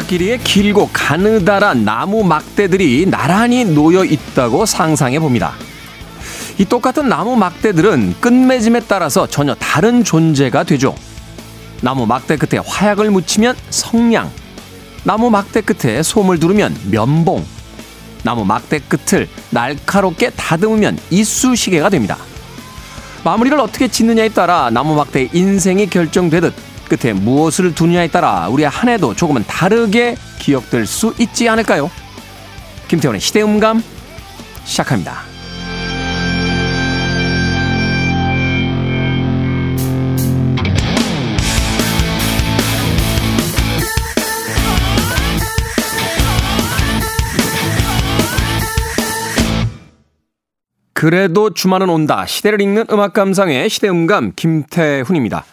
길이의 길고 가느다란 나무 막대들이 나란히 놓여 있다고 상상해 봅니다. 이 똑같은 나무 막대들은 끝맺음에 따라서 전혀 다른 존재가 되죠. 나무 막대 끝에 화약을 묻히면 성냥, 나무 막대 끝에 솜을 두르면 면봉, 나무 막대 끝을 날카롭게 다듬으면 이쑤시개가 됩니다. 마무리를 어떻게 짓느냐에 따라 나무 막대의 인생이 결정되듯 끝에 무엇을 두느냐에 따라 우리의 한 해도 조금은 다르게 기억될 수 있지 않을까요? 김태원의 시대음감 시작합니다. 그래도 주말은 온다. 시대를 읽는 음악 감상의 시대음감 김태훈입니다.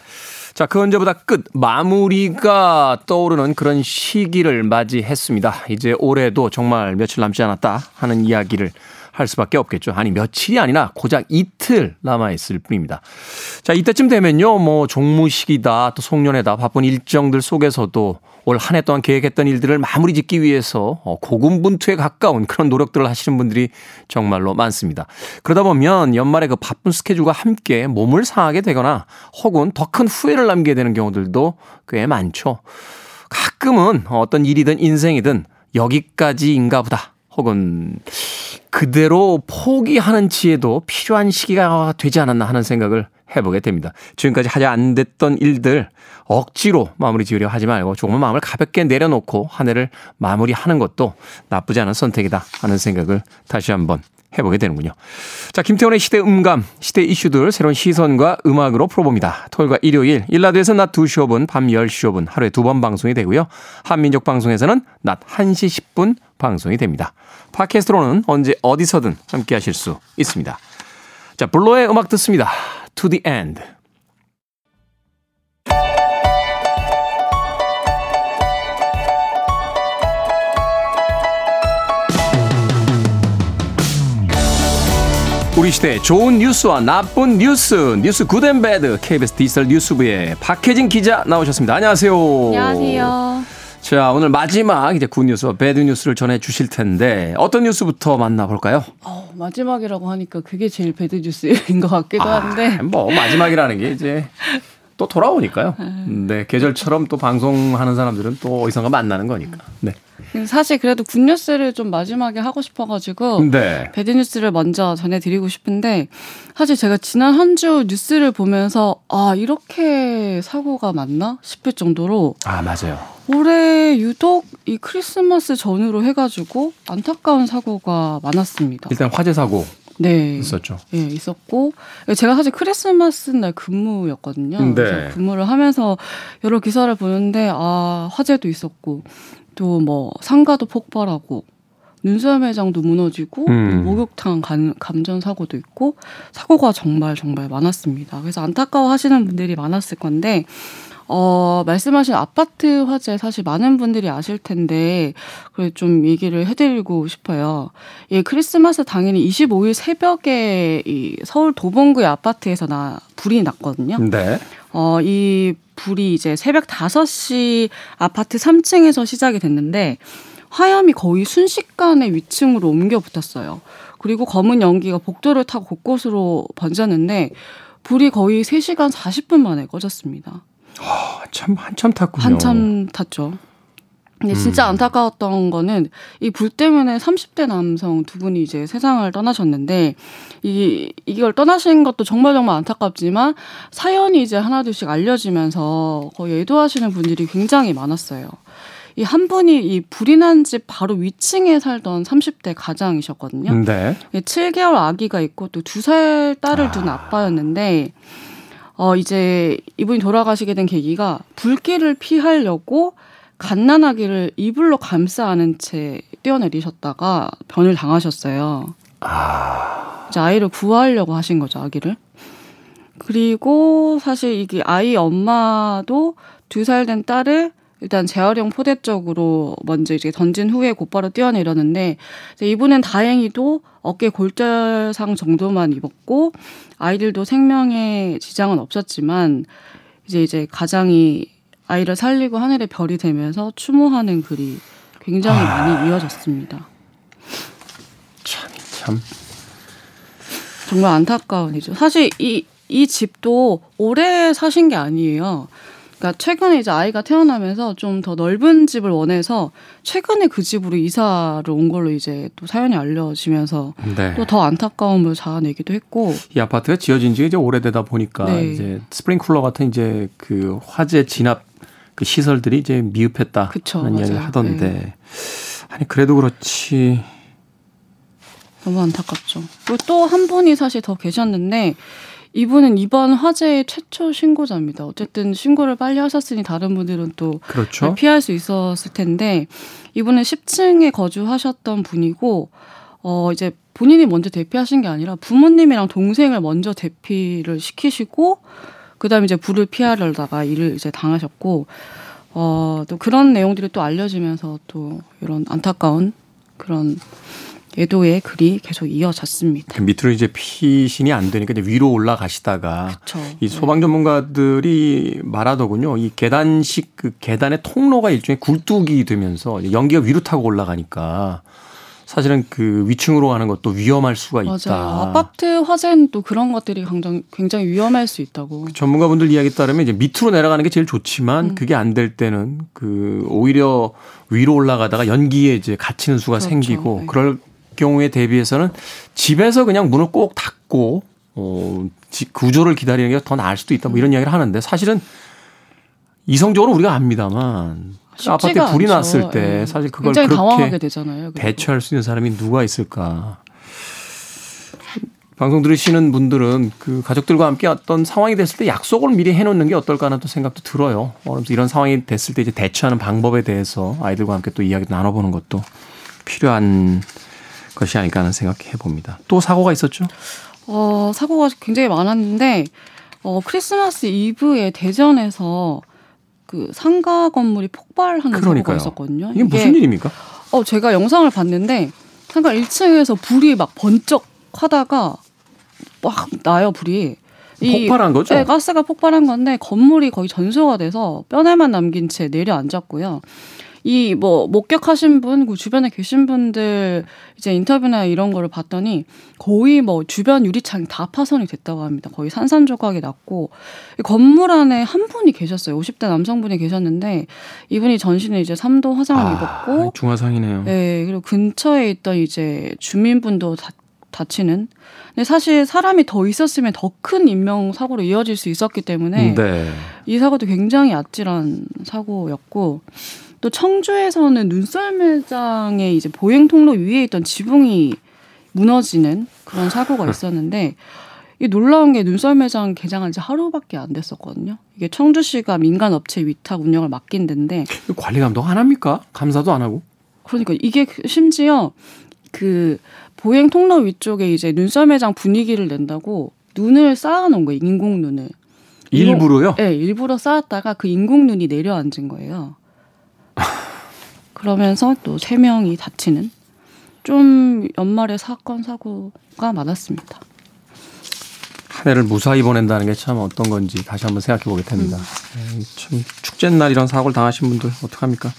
자, 그 언제보다 끝, 마무리가 떠오르는 그런 시기를 맞이했습니다. 이제 올해도 정말 며칠 남지 않았다 하는 이야기를 할 수밖에 없겠죠. 아니, 며칠이 아니라 고작 이틀 남아 있을 뿐입니다. 자, 이때쯤 되면요, 뭐, 종무식이다, 또 송년회다, 바쁜 일정들 속에서도 올 한 해 동안 계획했던 일들을 마무리 짓기 위해서 어, 고군분투에 가까운 그런 노력들을 하시는 분들이 정말로 많습니다. 그러다 보면 연말에 그 바쁜 스케줄과 함께 몸을 상하게 되거나 혹은 더 큰 후회를 남게 되는 경우들도 꽤 많죠. 가끔은 어떤 일이든 인생이든 여기까지인가 보다. 혹은 그대로 포기하는 지혜도 필요한 시기가 되지 않았나 하는 생각을 해보게 됩니다. 지금까지 하다 안 됐던 일들 억지로 마무리 지으려 하지 말고 조금은 마음을 가볍게 내려놓고 한 해를 마무리하는 것도 나쁘지 않은 선택이다 하는 생각을 다시 한번 해보게 되는군요. 자, 김태훈의 시대 음감, 시대 이슈들 새로운 시선과 음악으로 풀어봅니다. 토요일과 일요일, 일라디오에서 낮 2시 5분, 밤 10시 5분 하루에 두 번 방송이 되고요. 한민족 방송에서는 낮 1시 10분 방송이 됩니다. 팟캐스트로는 언제 어디서든 함께 하실 수 있습니다. 자, 블러의 음악 듣습니다. To the end. 우리 시대 좋은 뉴스와 나쁜 뉴스, 뉴스 Good and Bad KBS 디지털 뉴스부의 박혜진 기자 나오셨습니다. 안녕하세요. 안녕하세요. 자, 오늘 마지막 이제 good news와 bad news를 전해 주실 텐데 어떤 뉴스부터 만나볼까요? 어, 마지막이라고 하니까 그게 제일 bad news인 것 같기도 아, 한데. 뭐 마지막이라는 게 이제 또 돌아오니까요. 네, 계절처럼 또 방송하는 사람들은 또 어디선가 만나는 거니까. 네. 사실 그래도 good news를 좀 마지막에 하고 싶어가지고 네. bad news를 먼저 전해드리고 싶은데 사실 제가 지난 한 주 뉴스를 보면서 아 이렇게 사고가 많나 싶을 정도로 아 맞아요. 올해 유독 이 크리스마스 전후로 해가지고 안타까운 사고가 많았습니다. 일단 화재 사고 네. 있었죠. 예, 있었고 제가 사실 크리스마스 날 근무였거든요. 네. 그래서 근무를 하면서 여러 기사를 보는데 아 화재도 있었고 또 뭐 상가도 폭발하고 눈썰 매장도 무너지고 음. 목욕탕 감, 감전 사고도 있고 사고가 정말 정말 많았습니다. 그래서 안타까워하시는 분들이 많았을 건데 어, 말씀하신 아파트 화재 사실 많은 분들이 아실 텐데, 그래 좀 얘기를 해드리고 싶어요. 예, 크리스마스 당일인 25일 새벽에 이 서울 도봉구의 아파트에서 나, 불이 났거든요. 네. 어, 이 불이 이제 새벽 5시 아파트 3층에서 시작이 됐는데 화염이 거의 순식간에 위층으로 옮겨 붙었어요. 그리고 검은 연기가 복도를 타고 곳곳으로 번졌는데 불이 거의 3시간 40분 만에 꺼졌습니다. 아, 참 한참 탔군요. 한참 탔죠. 근데 진짜 음. 안타까웠던 거는 이 불 때문에 30대 남성 두 분이 이제 세상을 떠나셨는데 이 이걸 떠나신 것도 정말 정말 안타깝지만 사연이 이제 하나둘씩 알려지면서 거의 애도하시는 분들이 굉장히 많았어요. 이 한 분이 이 불이 난 집 바로 위층에 살던 30대 가장이셨거든요. 네. 7개월 아기가 있고 또 두 살 딸을 둔 아. 아빠였는데 어 이제 이분이 돌아가시게 된 계기가 불길을 피하려고 갓난아기를 이불로 감싸 안은 채 뛰어내리셨다가 변을 당하셨어요. 아... 이제 아이를 구하려고 하신 거죠, 아기를. 그리고 사실 이게 아이 엄마도 두 살 된 딸을 일단 재활용 포대 쪽으로 먼저 이제 던진 후에 곧바로 뛰어내렸는데 이분은 다행히도 어깨 골절상 정도만 입었고 아이들도 생명에 지장은 없었지만 이제 이제 가장이 아이를 살리고 하늘에 별이 되면서 추모하는 글이 굉장히 아... 많이 이어졌습니다. 참, 참. 정말 안타까운 일이죠. 사실 이, 이 집도 오래 사신 게 아니에요. 그러니까 최근에 이제 아이가 태어나면서 좀 더 넓은 집을 원해서 최근에 그 집으로 이사를 온 걸로 이제 또 사연이 알려지면서 네. 또더 안타까움을 자아내기도 했고 이 아파트가 지어진 지 이제 오래되다 보니까 네. 이제 스프링쿨러 같은 이제 그 화재 진압 그 시설들이 이제 미흡했다는 그쵸, 이야기를 하던데 네. 아니 그래도 그렇지 너무 안타깝죠. 그리고 또 한 분이 사실 더 계셨는데 이분은 이번 화재의 최초 신고자입니다. 어쨌든 신고를 빨리 하셨으니 다른 분들은 또 그렇죠. 피할 수 있었을 텐데 이분은 10층에 거주하셨던 분이고 어 이제 본인이 먼저 대피하신 게 아니라 부모님이랑 동생을 먼저 대피를 시키시고 그다음에 이제 불을 피하려다가 일을 이제 당하셨고 어 또 그런 내용들이 또 알려지면서 또 이런 안타까운 그런 애도의 글이 계속 이어졌습니다. 그 밑으로 이제 피신이 안 되니까 이제 위로 올라가시다가 그쵸. 이 네. 소방 전문가들이 말하더군요. 이 계단식 그 계단의 통로가 일종의 굴뚝이 되면서 연기가 위로 타고 올라가니까 사실은 그 위층으로 가는 것도 위험할 수가 있다. 맞아요. 아파트 화재는 또 그런 것들이 굉장히, 굉장히 위험할 수 있다고. 그 전문가분들 이야기 따르면 이제 밑으로 내려가는 게 제일 좋지만 음. 그게 안 될 때는 그 오히려 위로 올라가다가 연기에 이제 갇히는 수가 그렇죠. 생기고 네. 그럴 경우에 대비해서는 집에서 그냥 문을 꼭 닫고 어, 구조를 기다리는 게 더 나을 수도 있다. 뭐 이런 이야기를 하는데 사실은 이성적으로 우리가 압니다만 아파트에 불이 않죠. 났을 때 예. 사실 그걸 그렇게 되잖아요, 대처할 수 있는 사람이 누가 있을까? 방송 들으시는 분들은 그 가족들과 함께 어떤 상황이 됐을 때 약속을 미리 해놓는 게 어떨까 하는 또 생각도 들어요. 그래서 이런 상황이 됐을 때 이제 대처하는 방법에 대해서 아이들과 함께 또 이야기 나눠보는 것도 필요한 것이 아닐까 하는 생각해 봅니다. 또 사고가 있었죠? 어, 사고가 굉장히 많았는데 어, 크리스마스 이브에 대전에서 그 상가 건물이 폭발하는 그러니까요. 사고가 있었거든요. 이게 무슨 일입니까? 어, 제가 영상을 봤는데 상가 1층에서 불이 막 번쩍 하다가 막 나요, 불이. 이, 폭발한 거죠? 네, 가스가 폭발한 건데 건물이 거의 전소가 돼서 뼈내만 남긴 채 내려앉았고요. 이 뭐 목격하신 분, 그 주변에 계신 분들 이제 인터뷰나 이런 거를 봤더니 거의 뭐 주변 유리창이 다 파손이 됐다고 합니다. 거의 산산조각이 났고 건물 안에 한 분이 계셨어요. 50대 남성분이 계셨는데 이분이 전신에 이제 3도 화상을 아, 입었고 중화상이네요. 네, 그리고 근처에 있던 이제 주민분도 다 다치는. 근데 사실 사람이 더 있었으면 더 큰 인명 사고로 이어질 수 있었기 때문에 네. 이 사고도 굉장히 아찔한 사고였고 또 청주에서는 눈썰 매장의 이제 보행 통로 위에 있던 지붕이 무너지는 그런 사고가 있었는데 이 놀라운 게 눈썰 매장 개장한 지 하루밖에 안 됐었거든요. 이게 청주시가 민간 업체 위탁 운영을 맡긴 데인데 관리 감독 안 합니까? 감사도 안 하고? 그러니까 이게 심지어 그 보행 통로 위쪽에 이제 눈썰 매장 분위기를 낸다고 눈을 쌓아놓은 거예요. 인공 눈을. 일부러요? 네, 일부러 쌓았다가 그 인공 눈이 내려앉은 거예요. 그러면서 또 세 명이 다치는 좀 연말에 사건 사고가 많았습니다. 한 해를 무사히 보낸다는 게 참 어떤 건지 다시 한번 생각해 보게 됩니다. 음. 네, 참 축제 날 이런 사고를 당하신 분들 어떡합니까?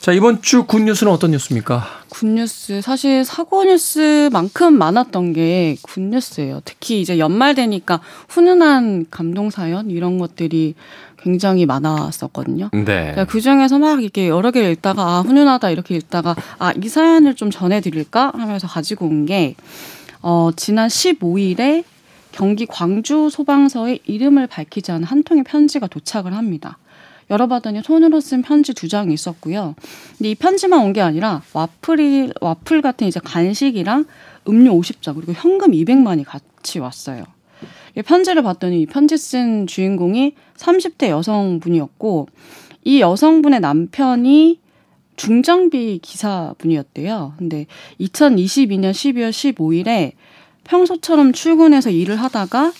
자, 이번 주 굿뉴스는 어떤 뉴스입니까? 굿뉴스. 사실 사고 뉴스만큼 많았던 게 굿뉴스예요. 특히 이제 연말 되니까 훈훈한 감동 사연 이런 것들이 굉장히 많았었거든요. 네. 그러니까 그 중에서 막 이렇게 여러 개 읽다가 아 훈훈하다 이렇게 읽다가 아 이 사연을 좀 전해드릴까 하면서 가지고 온 게 어, 지난 15일에 경기 광주 소방서에 이름을 밝히지 않은 한 통의 편지가 도착을 합니다. 열어봤더니 손으로 쓴 편지 두 장이 있었고요. 근데 이 편지만 온 게 아니라 와플이 와플 같은 이제 간식이랑 음료 50장 그리고 현금 200만이 같이 왔어요. 편지를 봤더니 이 편지 쓴 주인공이 30대 여성분이었고 이 여성분의 남편이 중장비 기사분이었대요. 근데 2022년 12월 15일에 평소처럼 출근해서 일을 하다가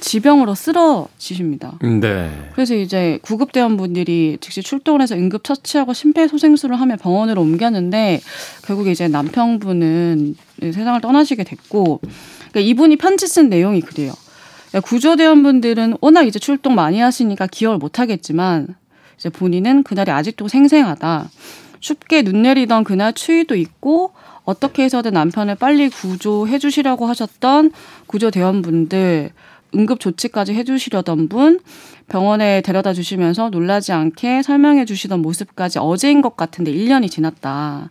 지병으로 쓰러지십니다. 네. 그래서 이제 구급대원분들이 즉시 출동을 해서 응급 처치하고 심폐소생술을 하며 병원으로 옮겼는데 결국에 이제 남편분은 세상을 떠나시게 됐고 그러니까 이분이 편지 쓴 내용이 그래요. 구조대원분들은 워낙 이제 출동 많이 하시니까 기억을 못 하겠지만 이제 본인은 그날이 아직도 생생하다. 춥게 눈 내리던 그날 추위도 있고 어떻게 해서든 남편을 빨리 구조해 주시려고 하셨던 구조대원분들 응급 조치까지 해주시려던 분 병원에 데려다 주시면서 놀라지 않게 설명해 주시던 모습까지 어제인 것 같은데 1년이 지났다.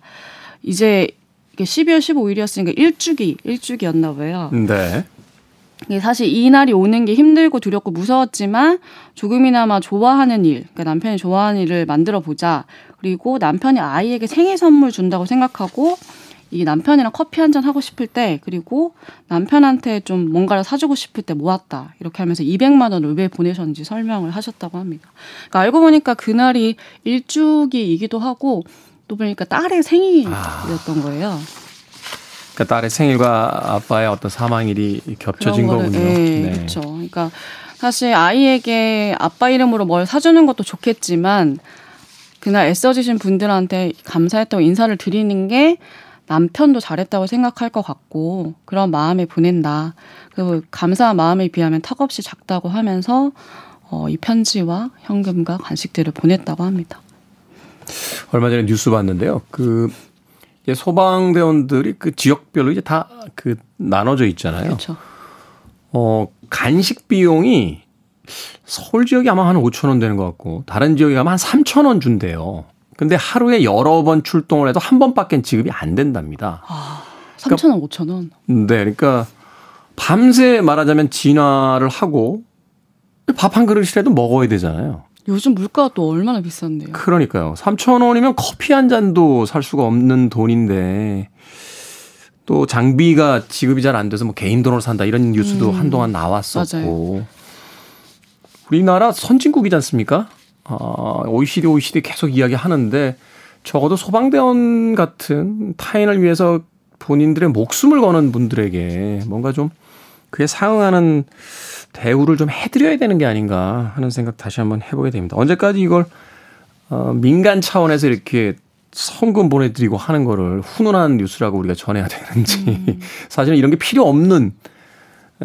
이제 이게 12월 15일이었으니까 일주기, 일주기였나 봐요. 네. 사실 이 날이 오는 게 힘들고 두렵고 무서웠지만 조금이나마 좋아하는 일, 그러니까 남편이 좋아하는 일을 만들어 보자. 그리고 남편이 아이에게 생일 선물 준다고 생각하고 이 남편이랑 커피 한 잔 하고 싶을 때 그리고 남편한테 좀 뭔가를 사주고 싶을 때 모았다 이렇게 하면서 200만 원을 왜 보내셨는지 설명을 하셨다고 합니다. 그러니까 알고 보니까 그날이 일주기이기도 하고 또 보니까 딸의 생일이었던 거예요. 그러니까 딸의 생일과 아빠의 어떤 사망일이 겹쳐진 거군요. 네, 네. 그렇죠. 그러니까 사실 아이에게 아빠 이름으로 뭘 사주는 것도 좋겠지만 그날 애써주신 분들한테 감사했다고 인사를 드리는 게 남편도 잘했다고 생각할 것 같고 그런 마음에 보낸다. 그 감사한 마음에 비하면 턱없이 작다고 하면서 어, 이 편지와 현금과 간식들을 보냈다고 합니다. 얼마 전에 뉴스 봤는데요. 그 소방대원들이 그 지역별로 이제 다 그 나눠져 있잖아요. 그렇죠. 어, 간식 비용이 서울 지역이 아마 한 5천 원 되는 것 같고 다른 지역이 아마 한 3천 원 준대요. 근데 하루에 여러 번 출동을 해도 한 번밖에 지급이 안 된답니다. 아, 3천 원, 5천 원. 네, 그러니까 밤새 말하자면 진화를 하고 밥 한 그릇이라도 먹어야 되잖아요. 요즘 물가가 또 얼마나 비싼데요. 그러니까요. 3천 원이면 커피 한 잔도 살 수가 없는 돈인데 또 장비가 지급이 잘 안 돼서 뭐 개인 돈으로 산다 이런 뉴스도 음, 한동안 나왔었고 맞아요. 우리나라 선진국이지 않습니까? 어, OECD, OECD 계속 이야기하는데 적어도 소방대원 같은 타인을 위해서 본인들의 목숨을 거는 분들에게 뭔가 좀 그에 상응하는 대우를 좀 해드려야 되는 게 아닌가 하는 생각 다시 한번 해보게 됩니다. 언제까지 이걸 어, 민간 차원에서 이렇게 성금 보내드리고 하는 거를 훈훈한 뉴스라고 우리가 전해야 되는지 음. 사실은 이런 게 필요 없는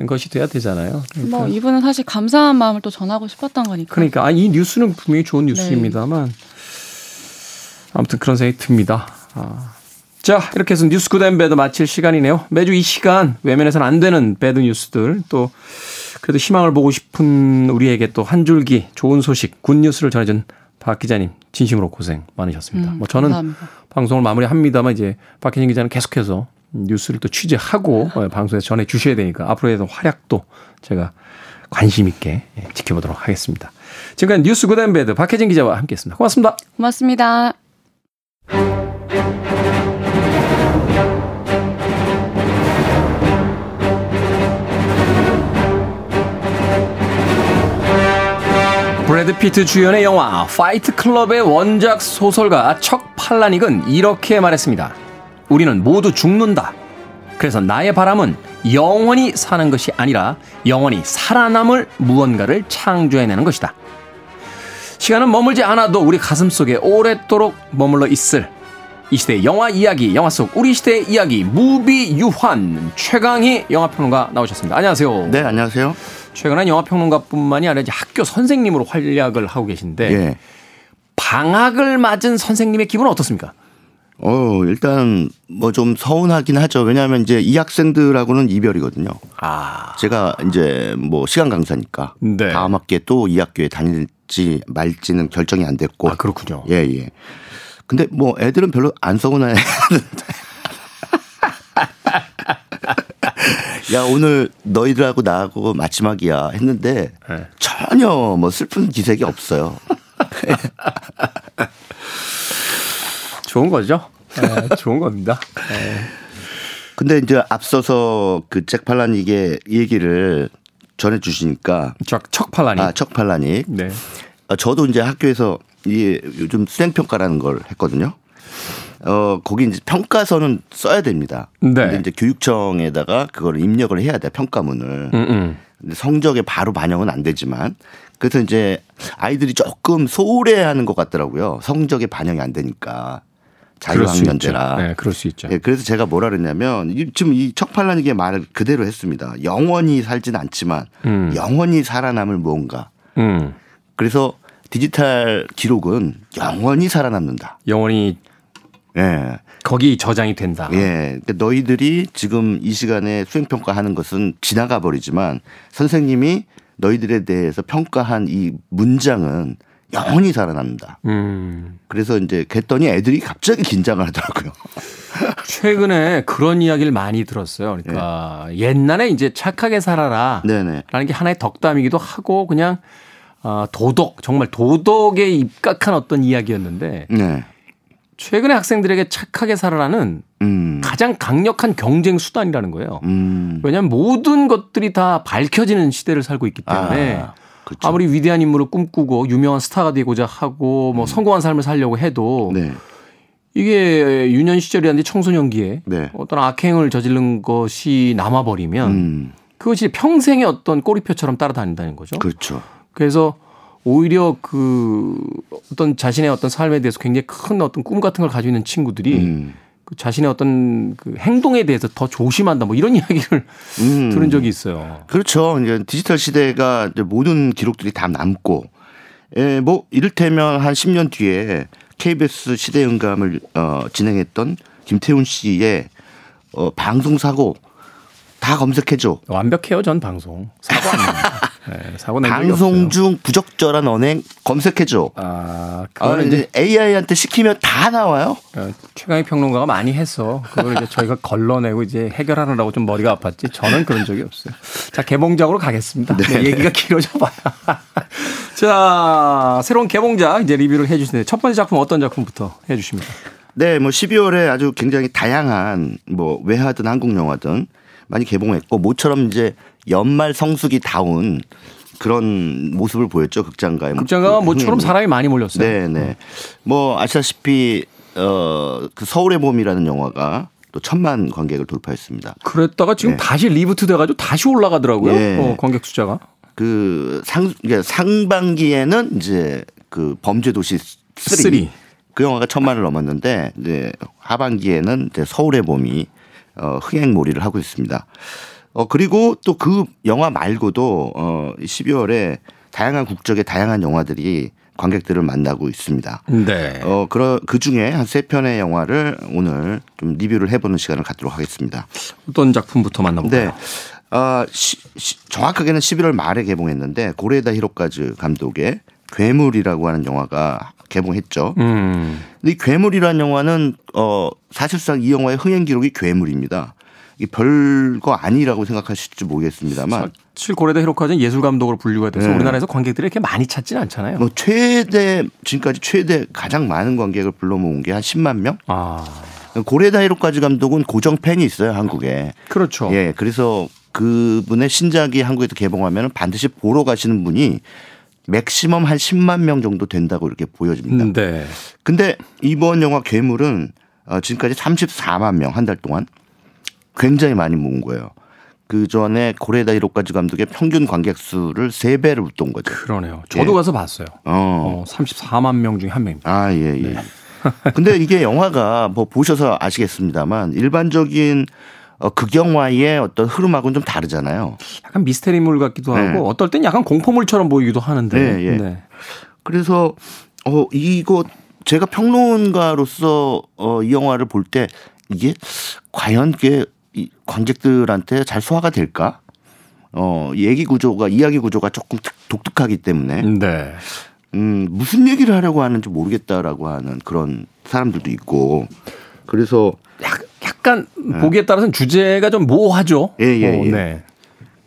것이 돼야 되잖아요. 그러니까. 뭐 이분은 사실 감사한 마음을 또 전하고 싶었던 거니까. 그러니까 아, 이 뉴스는 분명히 좋은 네. 뉴스입니다만 네. 아무튼 그런 생각이 듭니다. 아. 자 이렇게 해서 뉴스 Good and Bad 마칠 시간이네요. 매주 이 시간 외면해서는 안 되는 bad news들 또 그래도 희망을 보고 싶은 우리에게 또 한 줄기 좋은 소식 good news를 전해준 박 기자님 진심으로 고생 많으셨습니다. 음, 뭐 저는 감사합니다. 방송을 마무리합니다만 이제 박기진 기자는 계속해서 뉴스를 또 취재하고 어, 방송에서 전해 주셔야 되니까 앞으로의 활약도 제가 관심 있게 예, 지켜보도록 하겠습니다. 지금까지 뉴스 구단베드 박혜진 기자와 함께했습니다. 고맙습니다. 고맙습니다. 브래드 피트 주연의 영화 파이트 클럽의 원작 소설가 척 팔라닉은 이렇게 말했습니다. 우리는 모두 죽는다. 그래서 나의 바람은 영원히 사는 것이 아니라 영원히 살아남을 무언가를 창조해내는 것이다. 시간은 머물지 않아도 우리 가슴 속에 오래도록 머물러 있을 이 시대의 영화 이야기, 영화 속 우리 시대의 이야기, 무비유환 최광희 영화 평론가 나오셨습니다. 안녕하세요. 네, 안녕하세요. 최근에 영화 평론가뿐만이 아니라 학교 선생님으로 활약을 하고 계신데 예. 방학을 맞은 선생님의 기분은 어떻습니까? 어, 일단 뭐 좀 서운하긴 하죠. 왜냐하면 이제 이 학생들하고는 이별이거든요. 아. 제가 이제 뭐 시간 강사니까 네. 다음 학기에 또 이 학교에 다닐지 말지는 결정이 안 됐고. 아, 그렇군요. 예, 예. 근데 뭐 애들은 별로 안 서운해. 야, 오늘 너희들하고 나하고 마지막이야 했는데 네. 전혀 뭐 슬픈 기색이 없어요. 좋은 거죠. 네, 좋은 겁니다. 네. 근데 이제 앞서서 그 잭 팔라닉의 얘기를 전해 주시니까 척, 척 팔라닉. 아, 척 팔라닉. 네. 아, 저도 이제 학교에서 이 요즘 수행 평가라는 걸 했거든요. 어, 거기 이제 평가서는 써야 됩니다. 네. 근데 이제 교육청에다가 그걸 입력을 해야 돼, 평가문을. 음, 음. 근데 성적에 바로 반영은 안 되지만 그래서 이제 아이들이 조금 소홀해하는 것 같더라고요. 성적에 반영이 안 되니까. 자유학년제라. 네, 그럴 수 있죠. 네, 그래서 제가 뭐라 그랬냐면 지금 이 척팔라니게 말을 그대로 했습니다. 영원히 살진 않지만 음. 영원히 살아남을 무언가. 음. 그래서 디지털 기록은 영원히 살아남는다. 영원히 예. 거기 저장이 된다. 예. 그러니까 너희들이 지금 이 시간에 수행평가 하는 것은 지나가 버리지만 선생님이 너희들에 대해서 평가한 이 문장은 영원히 살아납니다. 음. 그래서 이제 그랬더니 애들이 갑자기 긴장을 하더라고요. 최근에 그런 이야기를 많이 들었어요. 그러니까 네. 옛날에 이제 착하게 살아라. 네네. 라는 게 하나의 덕담이기도 하고 그냥 어, 도덕, 정말 도덕에 입각한 어떤 이야기였는데 네. 최근에 학생들에게 착하게 살아라는 음. 가장 강력한 경쟁 수단이라는 거예요. 음. 왜냐하면 모든 것들이 다 밝혀지는 시대를 살고 있기 때문에 아. 그렇죠. 아무리 위대한 인물을 꿈꾸고 유명한 스타가 되고자 하고 뭐 음. 성공한 삶을 살려고 해도 네. 이게 유년 시절이라든지 청소년기에 네. 어떤 악행을 저지른 것이 남아버리면 음. 그것이 평생의 어떤 꼬리표처럼 따라다닌다는 거죠. 그렇죠. 그래서 오히려 그 어떤 자신의 어떤 삶에 대해서 굉장히 큰 어떤 꿈 같은 걸 가지고 있는 친구들이 음. 그 자신의 어떤 그 행동에 대해서 더 조심한다 뭐 이런 이야기를 음. 들은 적이 있어요. 그렇죠. 이제 디지털 시대가 이제 모든 기록들이 다 남고 예, 뭐 이를테면 한 10년 뒤에 KBS 시대응감을 어, 진행했던 김태훈 씨의 어, 방송 사고 다 검색해줘. 완벽해요, 전 방송. 사고. 네, 사고 방송 중 부적절한 언행 검색해줘. 아, 아 이제 AI한테 시키면 다 나와요. 어, 최강희 평론가가 많이 했어. 그걸 이제 저희가 걸러내고 이제 해결하느라고 좀 머리가 아팠지. 저는 그런 적이 없어요. 자, 개봉작으로 가겠습니다. 네. 네, 얘기가 길어져 봐요. 자, 새로운 개봉작 이제 리뷰를 해 주시는데 첫 번째 작품 어떤 작품부터 해 주십니까? 네, 뭐 12월에 아주 굉장히 다양한 뭐 외화든 한국 영화든 많이 개봉했고 모처럼 이제 연말 성수기 다운 그런 모습을 보였죠 극장가에. 극장가 모처럼 사람이 많이 몰렸어요. 네, 네. 뭐 아시다시피 어 그 서울의 봄이라는 영화가 또 천만 관객을 돌파했습니다. 그랬다가 지금 네. 다시 reboot 돼가지고 다시 올라가더라고요. 네. 어, 관객 숫자가. 그 상, 그러니까 상반기에는 이제 그 범죄도시 3. 3. 그 영화가 천만을 넘었는데 이제 하반기에는 이제 서울의 봄이 어, 흥행몰이를 하고 있습니다. 어, 그리고 또 그 영화 말고도 어, 12월에 다양한 국적의 다양한 영화들이 관객들을 만나고 있습니다. 네. 어, 그러, 그 중에 한 세 편의 영화를 오늘 좀 리뷰를 해보는 시간을 갖도록 하겠습니다. 어떤 작품부터 만나볼까요? 네. 어, 시, 시, 정확하게는 11월 말에 개봉했는데 고레다 히로카즈 감독의 괴물이라고 하는 영화가 개봉했죠. 음. 근데 이 괴물이라는 영화는 어 사실상 이 영화의 흥행 기록이 괴물입니다. 이 별거 아니라고 생각하실지 모르겠습니다만 사실 고레다 히로카즈는 예술 감독으로 분류가 돼서 네. 우리나라에서 관객들이 이렇게 많이 찾지는 않잖아요. 뭐 최대 지금까지 최대 가장 많은 관객을 불러 모은 게 한 10만 명. 아. 고레다 히로카즈 감독은 고정 팬이 있어요 한국에. 그렇죠. 예, 그래서 그분의 신작이 한국에서 개봉하면 반드시 보러 가시는 분이 맥시멈 한 10만 명 정도 된다고 이렇게 보여집니다. 음, 네. 근데 이번 영화 괴물은 어, 지금까지 34만 명 한 달 동안 굉장히 많이 모은 거예요. 그 전에 고레다 히로까지 감독의 평균 관객 수를 3배를 웃돈 거죠. 그러네요. 저도 예. 가서 봤어요. 어. 어 34만 명 중에 한 명입니다. 아, 예, 예. 네. 근데 이게 영화가 뭐 보셔서 아시겠습니다만 일반적인 어, 극영화의 어떤 흐름하고는 좀 다르잖아요. 약간 미스테리물 같기도 네. 하고 어떨 땐 약간 공포물처럼 보이기도 하는데. 네, 예. 네. 그래서 어 이거 제가 평론가로서 어, 이 영화를 볼 때 이게 과연 이게 관객들한테 잘 소화가 될까? 어 얘기 구조가 이야기 구조가 조금 독특하기 때문에. 네. 음 무슨 얘기를 하려고 하는지 모르겠다라고 하는 그런 사람들도 있고. 그래서 약, 약간 네. 보기에 따라서는 주제가 좀 모호하죠. 예, 예, 어, 예. 네.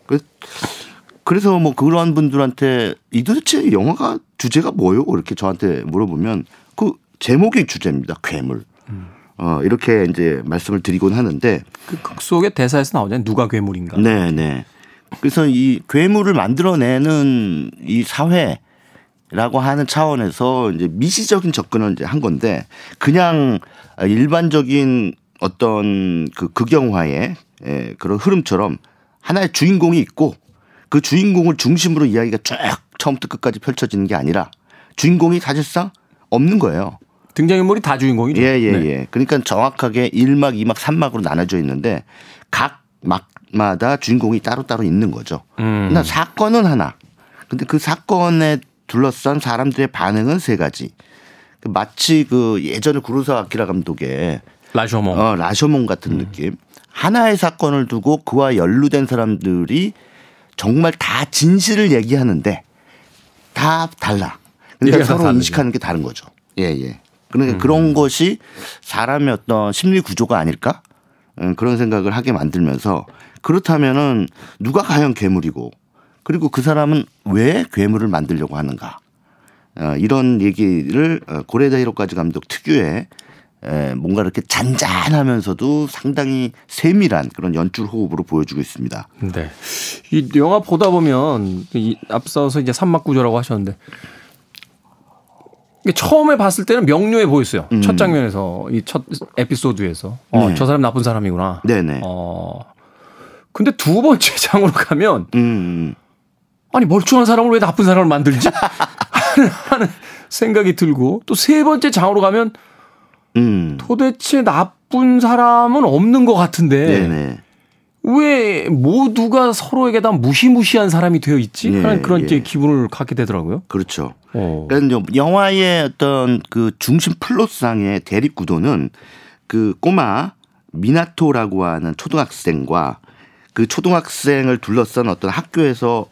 그, 그래서 뭐 그런 분들한테 이 도대체 영화가 주제가 뭐요? 이렇게 저한테 물어보면 그 제목이 주제입니다. 괴물. 음. 어, 이렇게 이제 말씀을 드리곤 하는데 그 극 속의 대사에서 나오잖아요. 누가 괴물인가. 네, 네. 그래서 이 괴물을 만들어내는 이 사회 라고 하는 차원에서 이제 미시적인 접근을 이제 한 건데 그냥 일반적인 어떤 그 극영화의 예, 그런 흐름처럼 하나의 주인공이 있고 그 주인공을 중심으로 이야기가 쭉 처음부터 끝까지 펼쳐지는 게 아니라 주인공이 사실상 없는 거예요. 등장인물이 다 주인공이죠. 예, 예, 네. 예. 그러니까 정확하게 1막, 2막, 3막으로 나눠져 있는데 각 막마다 주인공이 따로따로 있는 거죠. 음. 그러니까 사건은 하나. 근데 그 사건의 둘러싼 사람들의 반응은 세 가지. 그 마치 그 예전에 구로사 아키라 감독의 라쇼몽, 어, 라쇼몽 같은 음. 느낌. 하나의 사건을 두고 그와 연루된 사람들이 정말 다 진실을 얘기하는데 다 달라. 그러니까 서로. 인식하는 게 다른 거죠. 예, 예. 그러니까 음. 그런 것이 사람의 어떤 심리 구조가 아닐까? 음, 그런 생각을 하게 만들면서 그렇다면은 누가 과연 괴물이고 그리고 그 사람은 왜 괴물을 만들려고 하는가? 어, 이런 얘기를 어, 고레다 히로까지 감독 특유의 에, 뭔가 이렇게 잔잔하면서도 상당히 세밀한 그런 연출 호흡으로 보여주고 있습니다. 네. 이 영화 보다 보면 이 앞서서 이제 삼막구조라고 하셨는데 처음에 봤을 때는 명료해 보였어요. 음. 첫 장면에서 이 첫 에피소드에서 어, 네. 저 사람 나쁜 사람이구나. 네네. 어. 근데 두 번째 장으로 가면 음. 음. 아니 멀쩡한 사람을 왜 나쁜 사람을 만들지 하는 생각이 들고 또 세 번째 장으로 가면 음. 도대체 나쁜 사람은 없는 것 같은데 네네. 왜 모두가 서로에게 다 무시무시한 사람이 되어 있지? 네, 하는 그런 예. 기분을 갖게 되더라고요. 그렇죠. 어. 그러니까 영화의 어떤 그 중심 플롯상의 대립 구도는 그 꼬마 미나토라고 하는 초등학생과 그 초등학생을 둘러싼 어떤 학교에서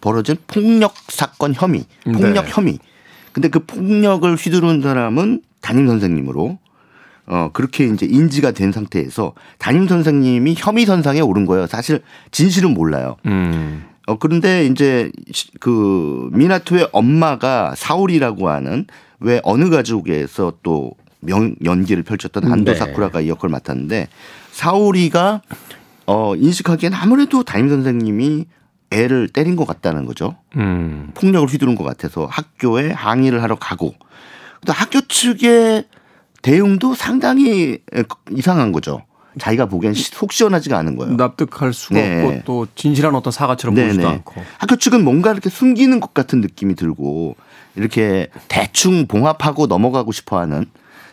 벌어진 폭력 사건 혐의, 폭력 네. 혐의. 근데 그 폭력을 휘두른 사람은 담임 선생님으로 어 그렇게 이제 인지가 된 상태에서 담임 선생님이 혐의 선상에 오른 거예요. 사실 진실은 몰라요. 음. 어 그런데 이제 그 미나토의 엄마가 사울이라고 하는 왜 어느 가족에서 또 명, 연기를 펼쳤던 한도 네. 사쿠라가 이 역할을 맡았는데 사울이가 어 인식하기엔 아무래도 담임 선생님이 애를 때린 것 같다는 거죠. 음. 폭력을 휘두른 것 같아서 학교에 항의를 하러 가고 또 학교 측의 대응도 상당히 이상한 거죠. 자기가 보기엔 속 시원하지가 않은 거예요. 납득할 수가 네. 없고 또 진실한 어떤 사과처럼 네네. 보지도 않고. 학교 측은 뭔가 이렇게 숨기는 것 같은 느낌이 들고 이렇게 대충 봉합하고 넘어가고 싶어하는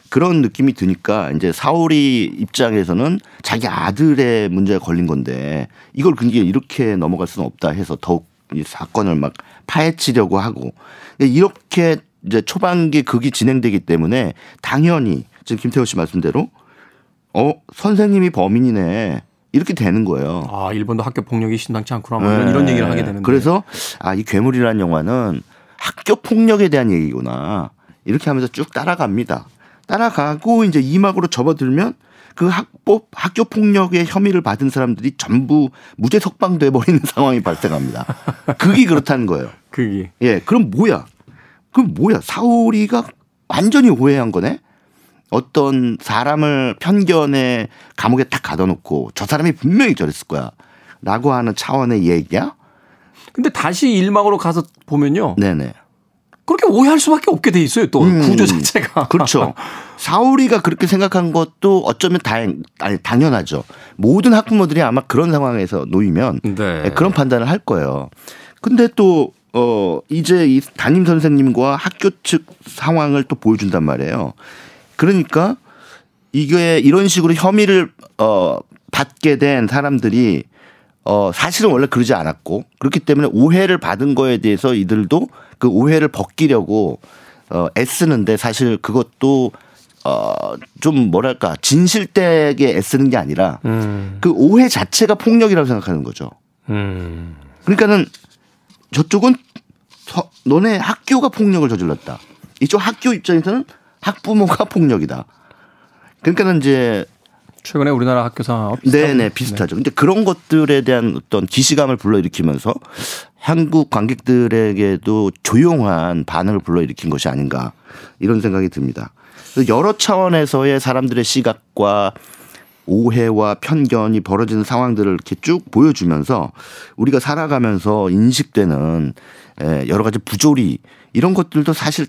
그런 느낌이 드니까 이제 사울이 입장에서는 자기 아들의 문제가 걸린 건데 이걸 굉장히 이렇게 넘어갈 수는 없다 해서 더욱 이 사건을 막 파헤치려고 하고 이렇게 이제 초반기 극이 진행되기 때문에 당연히 지금 김태호 씨 말씀대로 어 선생님이 범인이네 이렇게 되는 거예요. 아 일본도 학교 폭력이 심상치 않구나 뭐 네. 이런 얘기를 하게 되는데 그래서 아 이 괴물이라는 영화는 학교 폭력에 대한 얘기구나 이렇게 하면서 쭉 따라갑니다. 따라가고 이제 이막으로 접어들면 그 학법 학교 폭력의 혐의를 받은 사람들이 전부 무죄 석방돼 버리는 상황이 발생합니다. 그게 그렇다는 거예요. 그게 예 그럼 뭐야? 그럼 뭐야? 사울이가 완전히 오해한 거네. 어떤 사람을 편견에 감옥에 딱 가둬놓고 저 사람이 분명히 저랬을 거야. 라고 하는 차원의 얘기야? 근데 다시 일막으로 가서 보면요. 네네. 그렇게 오해할 수밖에 없게 돼 있어요. 또 음, 구조 자체가. 그렇죠. 사울이가 그렇게 생각한 것도 어쩌면 다행, 아니, 당연하죠. 모든 학부모들이 아마 그런 상황에서 놓이면 네. 그런 판단을 할 거예요. 근데 또, 어, 이제 이 담임 선생님과 학교 측 상황을 또 보여준단 말이에요. 그러니까 이게 이런 식으로 혐의를, 어, 받게 된 사람들이 어, 사실은 원래 그러지 않았고 그렇기 때문에 오해를 받은 거에 대해서 이들도 그 오해를 벗기려고 어, 애쓰는데 사실 그것도 어, 좀 뭐랄까 진실되게 애쓰는 게 아니라 음. 그 오해 자체가 폭력이라고 생각하는 거죠. 음. 그러니까는 저쪽은 서, 너네 학교가 폭력을 저질렀다. 이쪽 학교 입장에서는 학부모가 폭력이다. 그러니까는 이제 최근에 우리나라 학교 상황 네네 비슷하죠. 네. 근데 그런 것들에 대한 어떤 기시감을 불러일으키면서 한국 관객들에게도 조용한 반응을 불러일으킨 것이 아닌가 이런 생각이 듭니다. 여러 차원에서의 사람들의 시각과 오해와 편견이 벌어지는 상황들을 이렇게 쭉 보여주면서 우리가 살아가면서 인식되는 여러 가지 부조리 이런 것들도 사실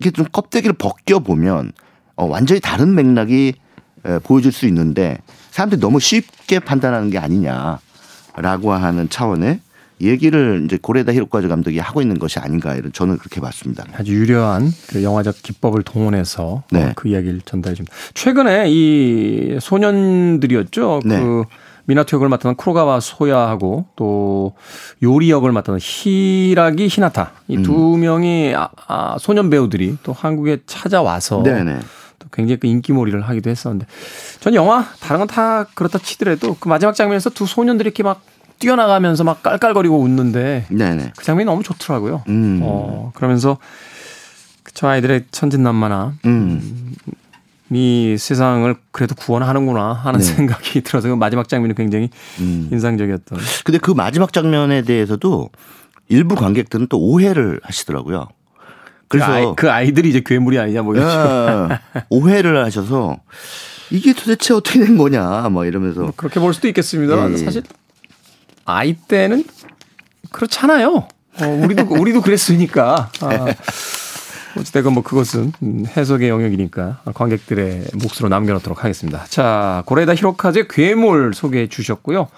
이게 좀 껍데기를 벗겨 보면 어, 완전히 다른 맥락이 보여줄 수 있는데 사람들이 너무 쉽게 판단하는 게 아니냐라고 하는 차원의 얘기를 이제 고레다 히로카즈 감독이 하고 있는 것이 아닌가 이런 저는 그렇게 봤습니다. 아주 유려한 그 영화적 기법을 동원해서 어, 네. 그 이야기를 전달해 줍니다. 최근에 이 소년들이었죠. 네. 그 미나토 역을 맡았던 크로가와 소야하고 또 요리 역을 맡았던 히라기 히나타 이두 음. 명이 아, 아, 소년 배우들이 또 한국에 찾아와서 네네. 또 굉장히 그 인기몰이를 하기도 했었는데 전 영화 다른 건 다 그렇다 치더라도 그 마지막 장면에서 두 소년들이 이렇게 막 뛰어나가면서 막 깔깔거리고 웃는데 네네. 그 장면이 너무 좋더라고요. 음. 어, 그러면서 저 아이들의 천진난만함 음. 이 세상을 그래도 구원하는구나 하는 네. 생각이 들어서 그 마지막 장면이 굉장히 음. 인상적이었던. 근데 그 마지막 장면에 대해서도 일부 관객들은 또 오해를 하시더라고요. 그래서 그, 아이, 그 아이들이 이제 괴물이 아니냐 뭐 이런 오해를 하셔서 이게 도대체 어떻게 된 거냐 뭐 이러면서 뭐 그렇게 볼 수도 있겠습니다. 예. 사실 아이 때는 그렇잖아요. 어, 우리도 우리도 그랬으니까. 아. 어찌됐건 뭐 그것은 해석의 영역이니까 관객들의 몫으로 남겨놓도록 하겠습니다. 자, 고레다 히로카즈의 괴물 소개해 주셨고요.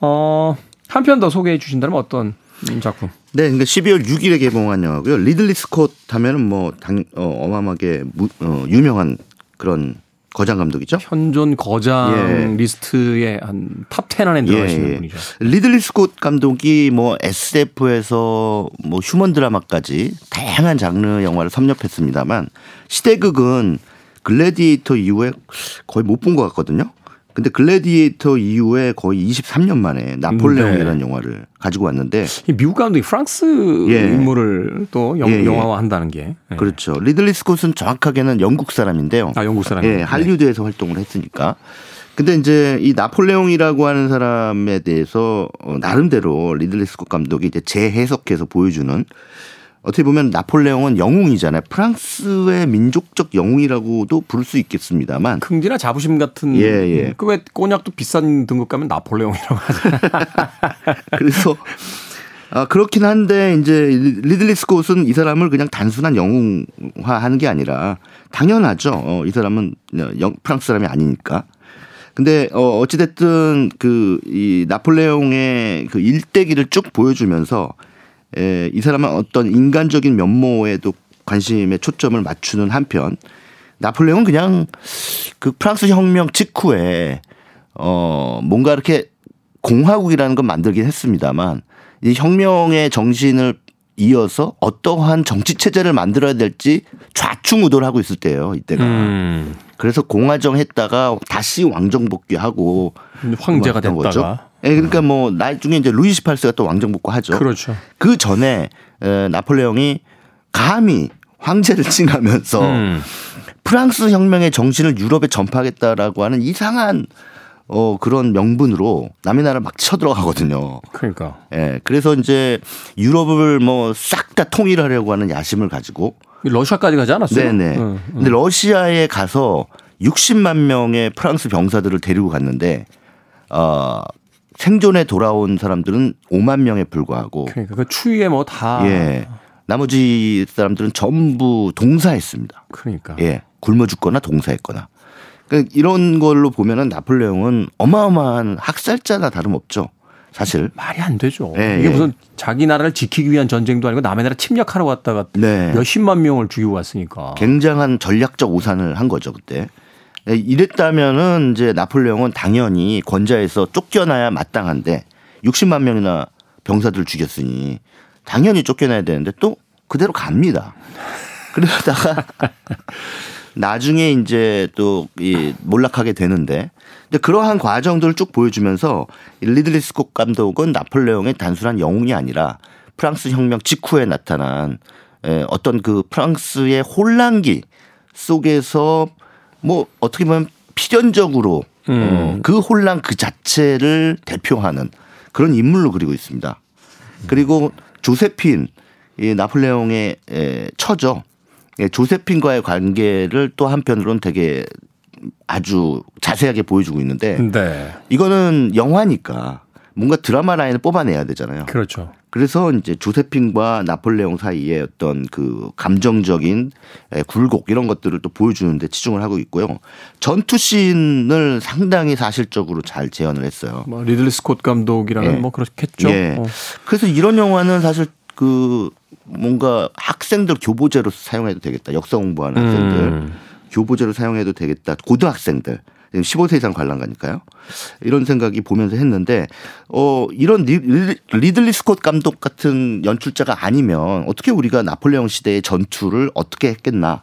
어, 한 편 더 소개해 주신다면 어떤 작품? 네, 그러니까 12월 6일에 개봉한 영화고요. 리들리 스콧 하면은 뭐 당, 어, 어마어마하게 무, 어, 유명한 그런 거장 감독이죠. 현존 거장 예. 리스트의 한 top 10 안에 들어가시는 예, 예. 분이죠. 리들리 스콧 감독이 뭐 SF에서 뭐 휴먼 드라마까지 다양한 장르 영화를 섭렵했습니다만 시대극은 글래디에이터 이후에 거의 못 본 것 같거든요. 근데 글래디에이터 이후에 거의 23년 만에 나폴레옹이라는 네. 영화를 가지고 왔는데 미국 감독이 프랑스 예. 인물을 또 영, 예, 예. 화화한다는 게 예. 그렇죠. 리들리 스콧은 정확하게는 영국 사람인데요. 아 영국 사람. 예, 할리우드에서 활동을 했으니까. 근데 이제 이 나폴레옹이라고 하는 사람에 대해서 어, 나름대로 리들리 스콧 감독이 이제 재해석해서 보여주는 어떻게 보면 나폴레옹은 영웅이잖아요. 프랑스의 민족적 영웅이라고도 부를 수 있겠습니다만. 긍지나 자부심 같은. 예, 예. 그 왜 꼬냑도 비싼 등급 가면 나폴레옹이라고 하잖아요. 그래서 아, 그렇긴 한데 이제 리들리 스콧은 이 사람을 그냥 단순한 영웅화하는 게 아니라 당연하죠. 어, 이 사람은 영, 프랑스 사람이 아니니까. 근데 어 어찌 됐든 그 이 나폴레옹의 그 일대기를 쭉 보여주면서 에, 이 사람은 어떤 인간적인 면모에도 관심에 초점을 맞추는 한편 나폴레옹은 그냥 그 프랑스 혁명 직후에 어 뭔가 이렇게 공화국이라는 건 만들긴 했습니다만 이 혁명의 정신을 이어서 어떠한 정치 체제를 만들어야 될지 좌충우돌 하고 있을 때예요 이때가. 음. 그래서 공화정 했다가 다시 왕정 복귀하고 황제가 됐다가. 거죠. 예, 그러니까 뭐 나중에 이제 루이 18세가 또 왕정 복귀하죠. 그렇죠. 그 전에 에, 나폴레옹이 감히 황제를 칭하면서 음. 프랑스 혁명의 정신을 유럽에 전파하겠다라고 하는 이상한 어 그런 명분으로 남의 나라 막 쳐들어가거든요. 그러니까. 예. 그래서 이제 유럽을 뭐 싹 다 통일하려고 하는 야심을 가지고 러시아까지 가지 않았어요? 네네. 응, 응. 근데 러시아에 가서 60만 명의 프랑스 병사들을 데리고 갔는데 어 생존에 돌아온 사람들은 5만 명에 불과하고 그러니까 그 추위에 뭐다 예. 나머지 사람들은 전부 동사했습니다. 그러니까. 예. 굶어 죽거나 동사했거나. 그러니까 이런 걸로 보면은 나폴레옹은 어마어마한 학살자나 다름없죠. 사실 말이 안 되죠. 네, 이게 무슨 자기 나라를 지키기 위한 전쟁도 아니고 남의 나라 침략하러 왔다가 네. 몇십만 명을 죽이고 왔으니까 굉장한 전략적 오산을 한 거죠 그때. 네, 이랬다면은 이제 나폴레옹은 당연히 권좌에서 쫓겨나야 마땅한데 60만 명이나 병사들 죽였으니 당연히 쫓겨나야 되는데 또 그대로 갑니다. 그러다가 나중에 이제 또 이 몰락하게 되는데 근데 그러한 과정들을 쭉 보여주면서 리들리 스콧 감독은 나폴레옹의 단순한 영웅이 아니라 프랑스 혁명 직후에 나타난 어떤 그 프랑스의 혼란기 속에서 뭐 어떻게 보면 필연적으로 어, 음. 어, 그 혼란 그 자체를 대표하는 그런 인물로 그리고 있습니다. 그리고 조세핀 이 나폴레옹의 에, 처죠. 예, 조세핀과의 관계를 또 한편으로는 되게 아주 자세하게 보여주고 있는데 네. 이거는 영화니까 뭔가 드라마 라인을 뽑아내야 되잖아요. 그렇죠. 그래서 이제 조세핀과 나폴레옹 사이의 어떤 그 감정적인 굴곡 이런 것들을 또 보여주는데 치중을 하고 있고요. 전투 씬을 상당히 사실적으로 잘 재현을 했어요. 뭐 리들리 스콧 감독이라는 예. 뭐 그렇겠죠. 예. 어. 그래서 이런 영화는 사실 그 뭔가 학생들 교보재로 사용해도 되겠다. 역사 공부하는 학생들 음. 교보재로 사용해도 되겠다. 고등학생들 15세 이상 관람가니까요. 이런 생각이 보면서 했는데 어 이런 리, 리들리 스콧 감독 같은 연출자가 아니면 어떻게 우리가 나폴레옹 시대의 전투를 어떻게 했겠나?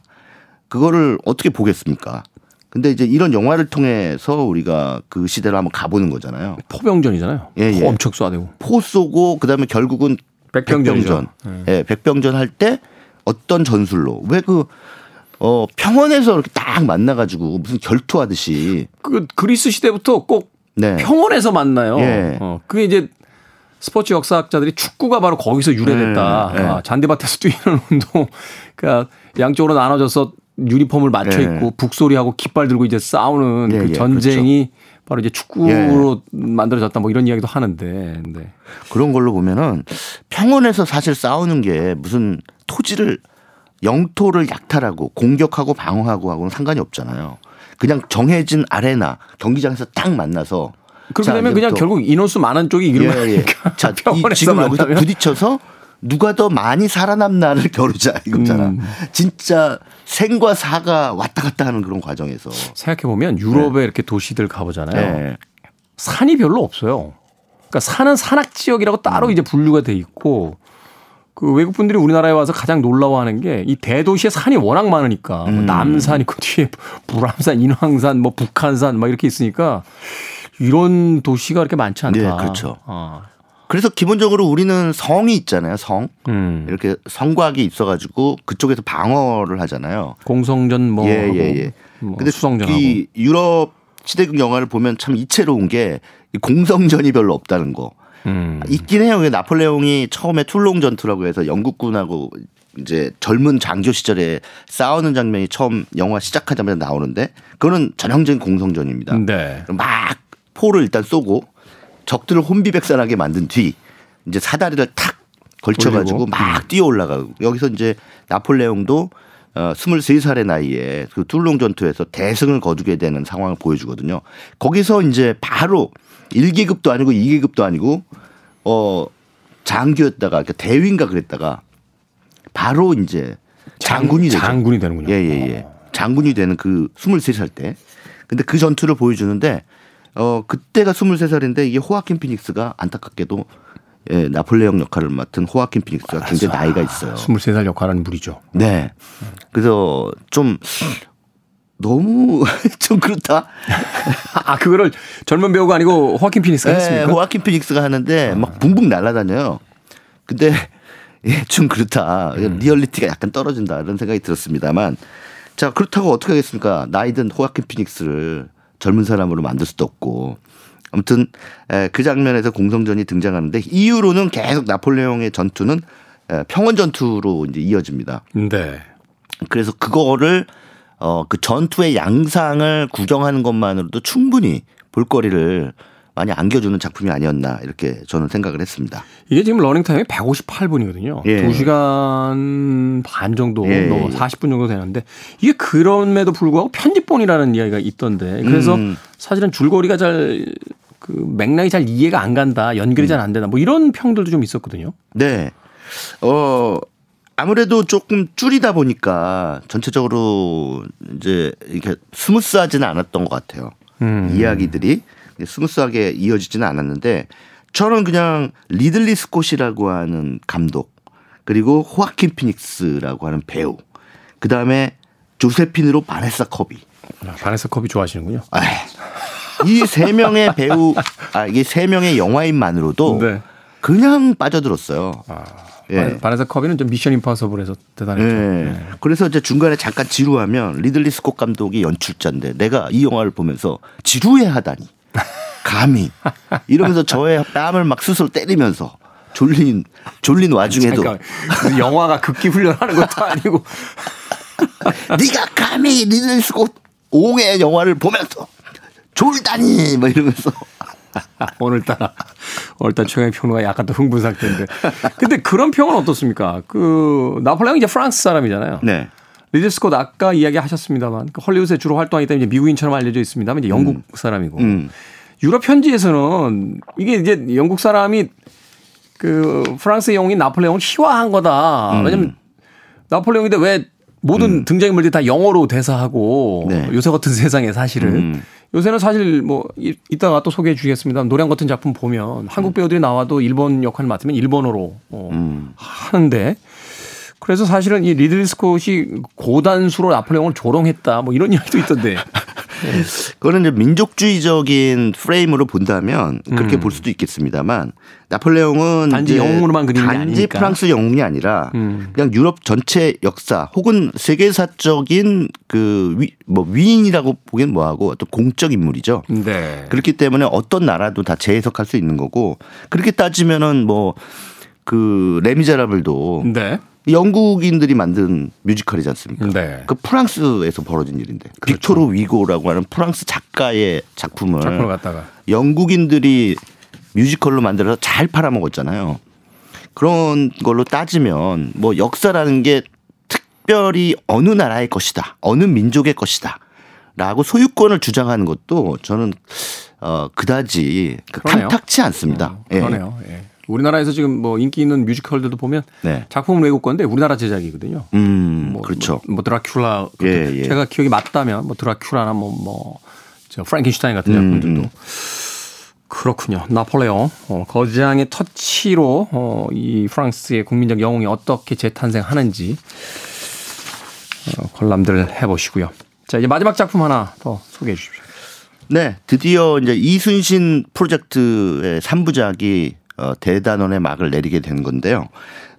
그거를 어떻게 보겠습니까? 근데 이제 이런 영화를 통해서 우리가 그 시대를 한번 가보는 거잖아요. 포병전이잖아요. 예, 예. 엄청 쏴대고. 포 쏘고 그다음에 결국은 백병전. 예, 네, 백병전 할 때 어떤 전술로 왜 그 어, 평원에서 이렇게 딱 만나가지고 무슨 결투하듯이. 그 그리스 시대부터 꼭 네. 평원에서 만나요. 예. 어, 그게 이제 스포츠 역사학자들이 축구가 바로 거기서 유래됐다. 네, 네. 아, 잔디밭에서 뛰는 운동. 그러니까 양쪽으로 나눠져서 유니폼을 맞춰 입고 네. 북소리하고 깃발 들고 이제 싸우는 예, 그 예, 전쟁이 그렇죠. 바로 이제 축구로 예. 만들어졌다 뭐 이런 이야기도 하는데. 네. 그런 걸로 보면은 평원에서 사실 싸우는 게 무슨 토지를 영토를 약탈하고 공격하고 방어하고 하고는 상관이 없잖아요. 그냥 정해진 아레나 경기장에서 딱 만나서 그렇게 되면 그냥 결국 인원수 많은 쪽이 이기는 예, 예. 자, 이, 지금 여기서 부딪혀서 누가 더 많이 살아남나를 겨루자 이거잖아. 음. 진짜 생과 사가 왔다 갔다 하는 그런 과정에서 생각해 보면 유럽에 네. 이렇게 도시들 가보잖아요. 네. 산이 별로 없어요. 그러니까 산은 산악 지역이라고 따로 음. 이제 분류가 돼 있고 그 외국 분들이 우리나라에 와서 가장 놀라워하는 게 이 대도시에 산이 워낙 많으니까 뭐 음. 남산 있고 뒤에 불암산, 인왕산, 뭐 북한산 막 이렇게 있으니까 이런 도시가 그렇게 많지 않다. 네, 그렇죠. 아. 그래서 기본적으로 우리는 성이 있잖아요. 성 음. 이렇게 성곽이 있어가지고 그쪽에서 방어를 하잖아요. 공성전 뭐 예, 예, 예. 뭐 근데 수성전하고. 이 유럽 시대극 영화를 보면 참 이채로운 게 공성전이 별로 없다는 거. 음. 있긴 해요. 나폴레옹이 처음에 툴롱 전투라고 해서 영국군하고 이제 젊은 장교 시절에 싸우는 장면이 처음 영화 시작하자마자 나오는데 그거는 전형적인 공성전입니다. 네. 막 포를 일단 쏘고 적들을 혼비백산하게 만든 뒤 이제 사다리를 탁 걸쳐가지고 막 음. 뛰어 올라가고 여기서 이제 나폴레옹도 어, 23살의 나이에 그 툴롱 전투에서 대승을 거두게 되는 상황을 보여주거든요. 거기서 이제 바로 1계급도 아니고 2계급도 아니고 어 장교였다가 그러니까 대위인가 그랬다가 바로 이제 장군이 되죠. 장군이 되는군요. 예, 예, 예. 장군이 되는 그 23살 때. 근데 그 전투를 보여주는데 어 그때가 23살인데 이게 호아킨 피닉스가 안타깝게도 예, 나폴레옹 역할을 맡은 호아킨 피닉스가 굉장히 나이가 있어요. 23살 역할하는 분이죠. 네. 그래서 좀 너무 좀 그렇다. 아 그거를 젊은 배우가 아니고 호아킨 피닉스가 네, 했습니까? 호아킨 피닉스가 하는데 막 붕붕 날아다녀요. 근데 예, 좀 그렇다. 음. 리얼리티가 약간 떨어진다 이런 생각이 들었습니다만 자 그렇다고 어떻게 하겠습니까? 나이든 호아킨 피닉스를 젊은 사람으로 만들 수도 없고 아무튼 그 장면에서 공성전이 등장하는데 이후로는 계속 나폴레옹의 전투는 평원 전투로 이제 이어집니다. 네. 그래서 그거를 어, 그 전투의 양상을 구경하는 것만으로도 충분히 볼거리를 많이 안겨주는 작품이 아니었나 이렇게 저는 생각을 했습니다. 이게 지금 러닝타임이 158분이거든요. 예. 2시간 반 정도, 예. 40분 정도 되는데 이게 그럼에도 불구하고 편집본이라는 이야기가 있던데 그래서 음. 사실은 줄거리가 잘 그 맥락이 잘 이해가 안 간다, 연결이 음. 잘 안 된다, 뭐 이런 평들도 좀 있었거든요. 네. 어, 아무래도 조금 줄이다 보니까 전체적으로 이제 이렇게 스무스하지는 않았던 것 같아요. 음. 이야기들이 스무스하게 이어지지는 않았는데 저는 그냥 리들리 스콧이라고 하는 감독 그리고 호아킨 피닉스라고 하는 배우 그 다음에 조세핀으로 바네사 커비. 아, 바네사 커비 좋아하시는군요. 이 세 명의 배우, 아 이게 세 명의 영화인만으로도 네. 그냥 빠져들었어요. 아. 예. 바네사 커비는 좀 미션 임파서블에서 대단했죠. 예. 예. 그래서 이제 중간에 잠깐 지루하면 리들리 스콧 감독이 연출자인데 내가 이 영화를 보면서 지루해 하다니. 감히 이러면서 저의 뺨을 막 스스로 때리면서 졸린 졸린 와중에도 그 영화가 극기 훈련하는 것도 아니고 네가 감히 리들리 스콧 옹의 영화를 보면서 졸다니 막 이러면서 오늘따라 오늘따라 최강의 평론가 약간 더 흥분 상태인데. 근데 그런 평은 어떻습니까? 그 나폴레옹 이제 프랑스 사람이잖아요. 네. 리들리 스콧 아까 이야기하셨습니다만 그 헐리우드에 주로 활동하기 때문에 이제 미국인처럼 알려져 있습니다만 이제 영국 음. 사람이고 음. 유럽 현지에서는 이게 이제 영국 사람이 그 프랑스 영웅인 나폴레옹을 희화한 거다. 음. 왜냐면 나폴레옹인데 왜 모든 음. 등장인물들이 다 영어로 대사하고 네. 요새 같은 세상에 사실은 음. 요새는 사실 뭐 이따가 또 소개해 주겠습니다. 노량 같은 작품 보면 한국 배우들이 나와도 일본 역할을 맡으면 일본어로 어, 음. 하는데 그래서 사실은 이 리들리 스콧이 고단수로 나폴레옹을 조롱했다 뭐 이런 이야기도 있던데 그거는 이제 민족주의적인 프레임으로 본다면 그렇게 음. 볼 수도 있겠습니다만 나폴레옹은 단지 영웅으로만 그리는 단지 아니니까. 프랑스 영웅이 아니라 음. 그냥 유럽 전체 역사 혹은 세계사적인 그 위, 뭐 위인이라고 보기엔 뭐하고 또 공적 인물이죠. 네. 그렇기 때문에 어떤 나라도 다 재해석할 수 있는 거고 그렇게 따지면은 뭐 그 레미제라블도 네. 영국인들이 만든 뮤지컬이지 않습니까? 네. 그 프랑스에서 벌어진 일인데 그렇죠. 빅토르 위고라고 하는 프랑스 작가의 작품을 작품을 갖다가 영국인들이 뮤지컬로 만들어서 잘 팔아먹었잖아요. 그런 걸로 따지면 뭐 역사라는 게 특별히 어느 나라의 것이다, 어느 민족의 것이다. 라고 소유권을 주장하는 것도 저는 어 그다지 탐탁치 않습니다. 어, 그러네요. 예. 예. 우리나라에서 지금 뭐 인기 있는 뮤지컬들도 보면 네. 작품은 외국 건데 우리나라 제작이거든요. 음, 뭐, 그렇죠. 뭐, 뭐 드라큘라 예, 예. 제가 기억이 맞다면 뭐 드라큘라나 뭐뭐저 프랭켄슈타인 같은 음, 작품들도 음. 그렇군요. 나폴레옹 어, 거장의 터치로 어, 이 프랑스의 국민적 영웅이 어떻게 재탄생하는지 어, 관람들 해보시고요. 자 이제 마지막 작품 하나 더 소개해 주십시오. 네, 드디어 이제 이순신 프로젝트의 3부작이 어, 대단원의 막을 내리게 된 건데요.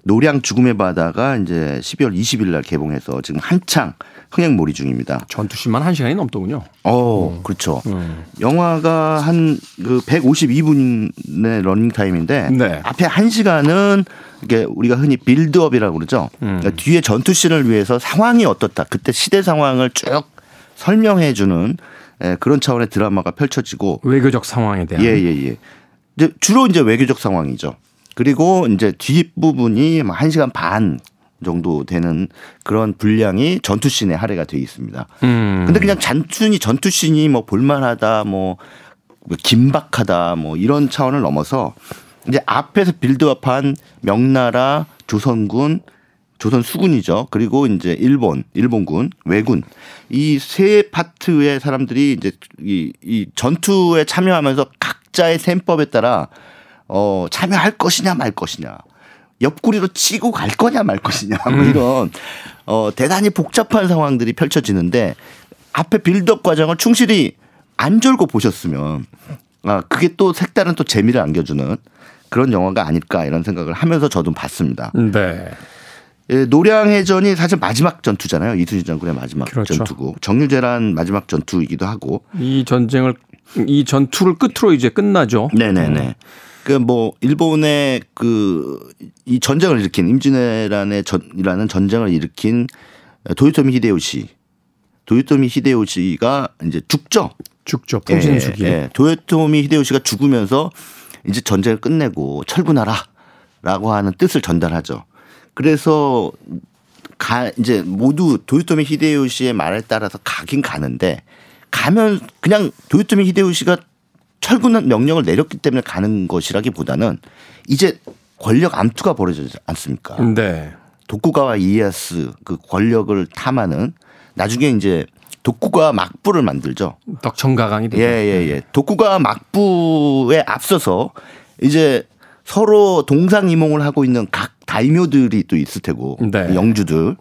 노량 죽음의 바다가 이제 12월 20일 날 개봉해서 지금 한창 흥행몰이 중입니다. 전투씬만 1시간이 넘더군요. 어, 음. 그렇죠. 음. 영화가 한 그 152분의 러닝 타임인데 네. 앞에 1시간은 이게 우리가 흔히 빌드업이라고 그러죠. 음. 그러니까 뒤에 전투씬을 위해서 상황이 어떻다. 그때 시대 상황을 쭉 설명해 주는 예, 그런 차원의 드라마가 펼쳐지고 외교적 상황에 대한 예, 예, 예. 이제 주로 이제 외교적 상황이죠. 그리고 이제 뒷부분이 뭐 1시간 반 정도 되는 그런 분량이 전투씬에 할애가 되어 있습니다. 음. 근데 그냥 단순히 전투씬이 뭐 볼만하다 뭐 긴박하다 뭐 이런 차원을 넘어서 이제 앞에서 빌드업한 명나라 조선군 조선 수군이죠. 그리고 이제 일본, 일본군, 왜군 이 세 파트의 사람들이 이제 이, 이 전투에 참여하면서 각 자의 셈법에 따라 어 참여할 것이냐 말 것이냐 옆구리로 치고 갈 거냐 말 것이냐 뭐 음. 이런 어 대단히 복잡한 상황들이 펼쳐지는데 앞에 빌드업 과정을 충실히 안 졸고 보셨으면 아 그게 또 색다른 또 재미를 안겨주는 그런 영화가 아닐까 이런 생각을 하면서 저도 봤습니다. 네. 예, 노량해전이 사실 마지막 전투잖아요. 이순신 장군의 마지막 그렇죠. 전투고 정유재란 마지막 전투이기도 하고 이 전쟁을 이 전투를 끝으로 이제 끝나죠. 네네네. 그뭐 일본의 그 이 전쟁을 일으킨 임진왜란의 전이라는 전쟁을 일으킨 도요토미 히데요시 도요토미 히데요시가 이제 죽죠. 죽죠. 풍신수기. 예, 예. 도요토미 히데요시가 죽으면서 이제 전쟁을 끝내고 철군하라라고 하는 뜻을 전달하죠. 그래서 가 이제 모두 도요토미 히데요시의 말에 따라서 가긴 가는데 가면 그냥 도요토미 히데요시가 철군 명령을 내렸기 때문에 가는 것이라기보다는 이제 권력 암투가 벌어지지 않습니까? 네. 도쿠가와 이에야스 그 권력을 탐하는 나중에 이제 독구가 막부를 만들죠. 덕청가강이 되죠. 예, 예, 예. 독구가 막부에 앞서서 이제 서로 동상이몽을 하고 있는 각 다이묘들이 또 있을 테고 네. 영주들.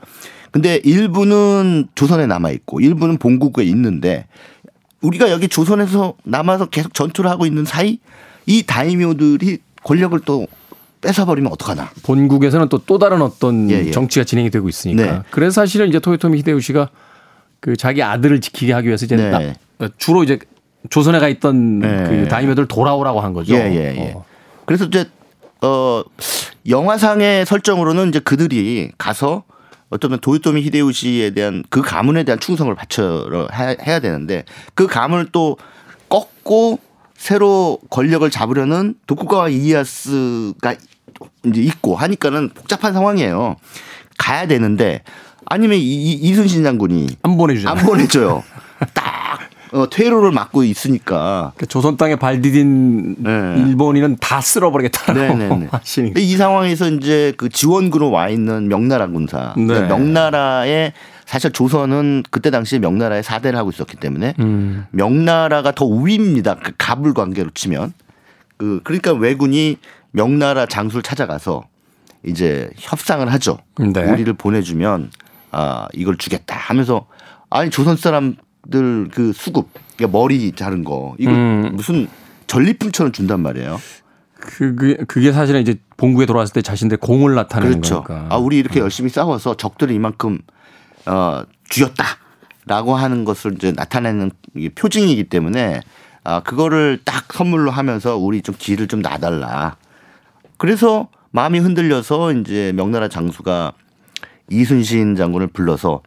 근데 일부는 조선에 남아 있고 일부는 본국에 있는데 우리가 여기 조선에서 남아서 계속 전투를 하고 있는 사이 이 다이묘들이 권력을 또 뺏어버리면 어떡하나. 본국에서는 또 또 다른 어떤 예, 예. 정치가 진행이 되고 있으니까. 네. 그래서 사실은 이제 토요토미 히데요시가 그 자기 아들을 지키게 하기 위해서 이제 네. 주로 이제 조선에 가 있던 네. 그 다이묘들 돌아오라고 한 거죠. 예, 예, 예. 어. 그래서 이제 어 영화상의 설정으로는 이제 그들이 가서 어쩌면 도요토미 히데요시에 대한 그 가문에 대한 충성을 바쳐 해야 되는데 그 가문을 또 꺾고 새로 권력을 잡으려는 도쿠가와 이에야스가 이제 있고 하니까는 복잡한 상황이에요. 가야 되는데 아니면 이, 이순신 장군이 안 보내주죠. 안 보내줘요. 딱 어, 퇴로를 막고 있으니까 그 조선 땅에 발 디딘 네. 일본인은 다 쓸어버리겠다라고 네, 네, 네. 하시니까 이 상황에서 이제 그 지원군으로 와 있는 명나라 군사 네. 그러니까 명나라의 사실 조선은 그때 당시에 명나라의 사대를 하고 있었기 때문에 음. 명나라가 더 우위입니다. 그 갑을 관계로 치면 그 그러니까 왜군이 명나라 장수를 찾아가서 이제 협상을 하죠. 네. 우리를 보내주면 아 이걸 주겠다 하면서 아니 조선 사람 들그 수급 그러니까 머리 자른 거 이거 음. 무슨 전리품처럼 준단 말이에요. 그게 그게 사실은 이제 본국에 돌아왔을 때 자신들 공을 나타내는 그렇죠. 거니까. 아 우리 이렇게 음. 열심히 싸워서 적들을 이만큼 어 죽였다라고 하는 것을 이제 나타내는 표징이기 때문에 아 그거를 딱 선물로 하면서 우리 좀 길을 좀 놔달라. 그래서 마음이 흔들려서 이제 명나라 장수가 이순신 장군을 불러서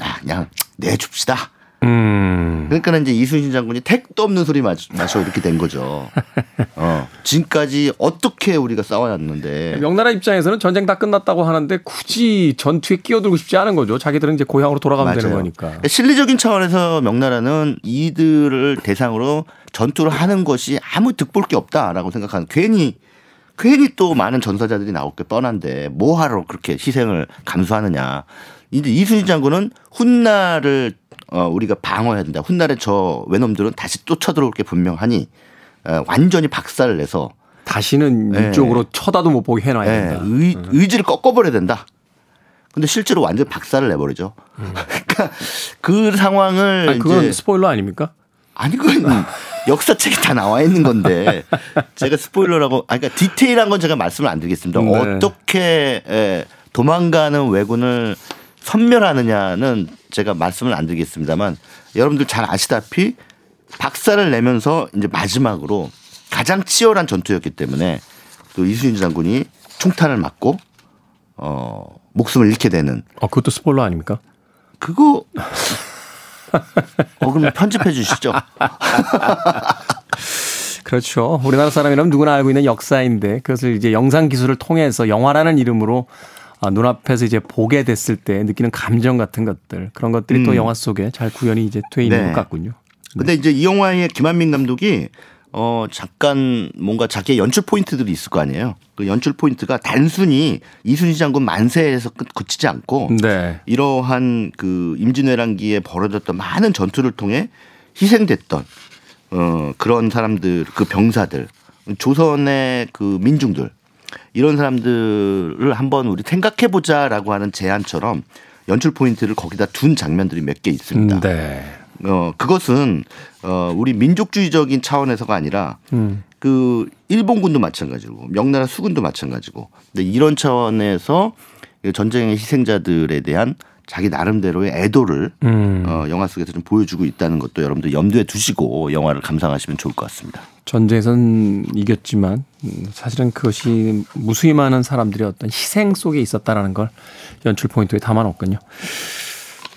야, 그냥 내줍시다. 음. 그러니까 이제 이순신 장군이 택도 없는 소리 마셔 이렇게 된 거죠. 어. 지금까지 어떻게 우리가 싸워왔는데. 명나라 입장에서는 전쟁 다 끝났다고 하는데 굳이 전투에 끼어들고 싶지 않은 거죠. 자기들은 이제 고향으로 돌아가면 맞아요. 되는 거니까. 실리적인 차원에서 명나라는 이들을 대상으로 전투를 하는 것이 아무 득볼 게 없다라고 생각하는 괜히 괜히 또 많은 전사자들이 나올 게 뻔한데 뭐하러 그렇게 희생을 감수하느냐. 이제 이순신 장군은 훗날을 어, 우리가 방어해야 된다. 훗날에 저 외놈들은 다시 쫓아들어올 게 분명하니 어, 완전히 박살을 내서 다시는 네. 이쪽으로 쳐다도 못 보게 해놔야 네. 된다. 의, 의지를 꺾어버려야 된다. 근데 실제로 완전 박살을 내버리죠. 음. 그러니까 그 상황을 아니, 그건 스포일러 아닙니까? 아니 그건 역사책에 다 나와 있는 건데 제가 스포일러라고 아니 그러니까 디테일한 건 제가 말씀을 안 드리겠습니다. 네. 어떻게 예, 도망가는 왜군을 선멸하느냐는 제가 말씀을 안 드리겠습니다만 여러분들 잘 아시다시피 박살을 내면서 이제 마지막으로 가장 치열한 전투였기 때문에 또 이순신 장군이 총탄을 맞고 어 목숨을 잃게 되는. 어 그것도 스포일러 아닙니까? 그거 어, 그럼 편집해 주시죠. 그렇죠. 우리나라 사람이라면 누구나 알고 있는 역사인데 그것을 이제 영상 기술을 통해서 영화라는 이름으로 아, 눈앞에서 이제 보게 됐을 때 느끼는 감정 같은 것들 그런 것들이 음. 또 영화 속에 잘 구현이 이제 돼 있는 네. 것 같군요. 근데 이제 이 영화의 김한민 감독이 어, 잠깐 뭔가 자기의 연출 포인트들이 있을 거 아니에요. 그 연출 포인트가 단순히 이순신 장군 만세에서 끝, 그치지 않고 네. 이러한 그 임진왜란기에 벌어졌던 많은 전투를 통해 희생됐던 어, 그런 사람들, 그 병사들, 조선의 그 민중들 이런 사람들을 한번 우리 생각해 보자라고 하는 제안처럼 연출 포인트를 거기다 둔 장면들이 몇 개 있습니다. 네. 어, 그것은 어, 우리 민족주의적인 차원에서가 아니라 음. 그 일본군도 마찬가지고 명나라 수군도 마찬가지고 근데 이런 차원에서 전쟁의 희생자들에 대한 자기 나름대로의 애도를 음. 어, 영화 속에서 좀 보여주고 있다는 것도 여러분들 염두에 두시고 영화를 감상하시면 좋을 것 같습니다. 전쟁에선 이겼지만 음, 사실은 그것이 무수히 많은 사람들의 어떤 희생 속에 있었다라는 걸 연출 포인트에 담아놓군요.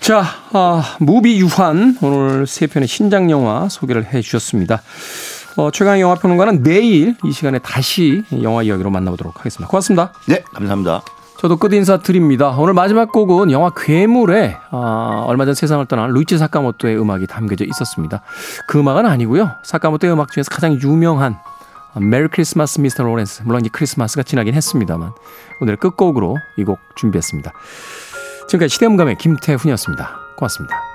자, 아, 무비유환 오늘 세 편의 신작 영화 소개를 해 주셨습니다. 어, 최강 영화 평론가는 내일 이 시간에 다시 영화 이야기로 만나보도록 하겠습니다. 고맙습니다. 네, 감사합니다. 저도 끝 인사 드립니다. 오늘 마지막 곡은 영화 괴물에 어, 얼마 전 세상을 떠난 류이치 사카모토의 음악이 담겨져 있었습니다. 그 음악은 아니고요. 사카모토의 음악 중에서 가장 유명한 Merry Christmas Mr. Lawrence 물론 이 크리스마스가 지나긴 했습니다만 오늘 끝곡으로 이 곡 준비했습니다. 지금까지 시대음감의 김태훈이었습니다. 고맙습니다.